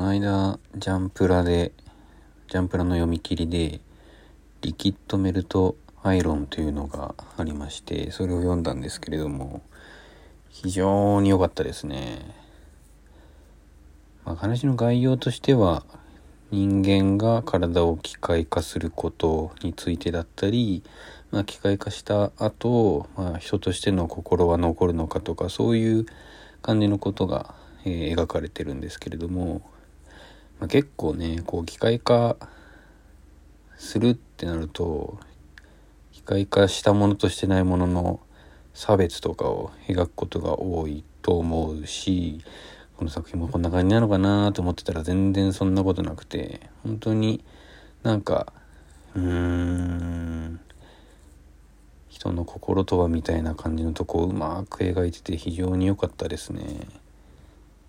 の間ジャンプラでジャンプラの読み切りでリキッドメルトアイロンというのがありましてそれを読んだんですけれども非常に良かったですね、まあ、話の概要としては人間が体を機械化することについてだったり、まあ、機械化した後、まあ人としての心は残るのかとかそういう感じのことが、えー、描かれてるんですけれども、まあ、結構ねこう機械化するってなると機械化したものとしてないものの差別とかを描くことが多いと思うしこの作品もこんな感じなのかなと思ってたら全然そんなことなくて本当になんかうーん人の心とはみたいな感じのとこをうまく描いてて非常に良かったですね。